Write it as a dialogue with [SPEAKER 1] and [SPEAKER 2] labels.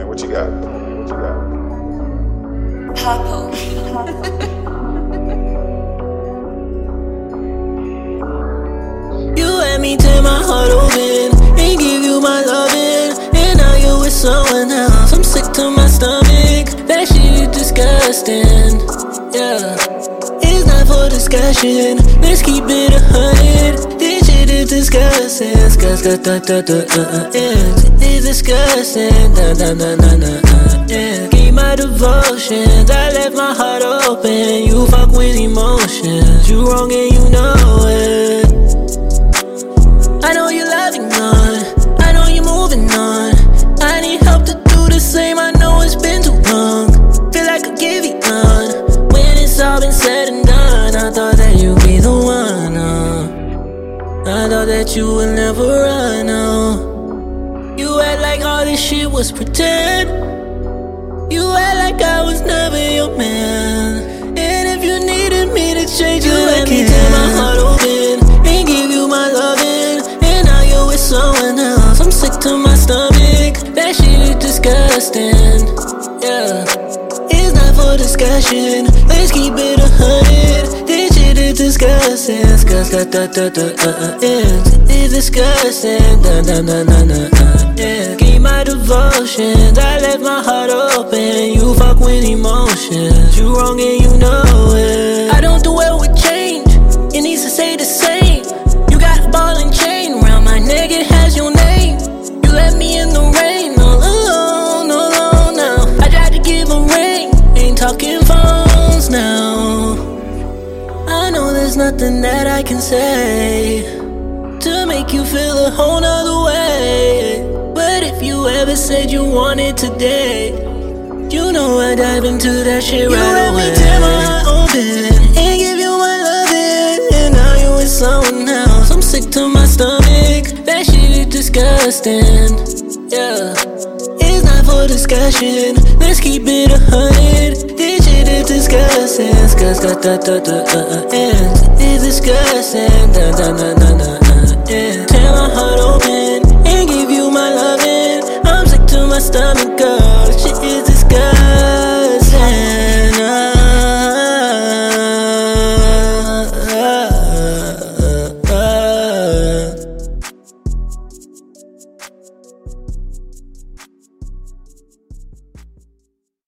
[SPEAKER 1] man. What you got? What you got?
[SPEAKER 2] Purple.
[SPEAKER 3] you let me take my heart open and give you my loving, and now you with someone else. I'm sick to my stomach. That shit is disgusting. Yeah, it's not for discussion. Let's keep it a hundred. Is disgusting. Disgusting. Da, da, da, uh, uh, yeah. It's disgusting. Da, da, da, da, da, uh, yeah. Gave my devotions. I left my heart open. You fuck with emotions. You wrong and you know it. Thought you would never run. Uh. You act like all this shit was pretend. You act like I was never your man. And if you needed me to change, you let me tear my heart open and give you my loving. And now you're with someone else. I'm sick to my stomach. That shit is disgusting. Yeah. It's not for discussion. Let's keep it. Is disgusting. Disgusting. Da, da, da, uh, uh, yeah. It's disgusting. Da, da, da, da, da, uh, yeah. Gave my devotions. I left my heart open. You fuck with emotions. You wrong and you know it. I don't do well with change. It needs to say the same. You got a ball and chain round my neck. It has your name. You left me in the rain, all alone, all alone now. I tried to give a ring, ain't talking nothing that I can say to make you feel a whole nother way. But if you ever said you wanted today, you know I dive into that shit
[SPEAKER 4] You
[SPEAKER 3] right
[SPEAKER 4] let me
[SPEAKER 3] away.
[SPEAKER 4] tear my
[SPEAKER 3] open and give you my loving, and now you with someone else. I'm sick to my stomach. That shit is disgusting. Yeah. It's not for discussion. Let's keep it a hundred. This shit is disgusting. Disgusting. Da, da, da, uh, uh, yeah. It's disgusting. Da, da, da, da, da, uh, yeah. Tear my heart open and give you my loving. I'm sick to my stomach, girl.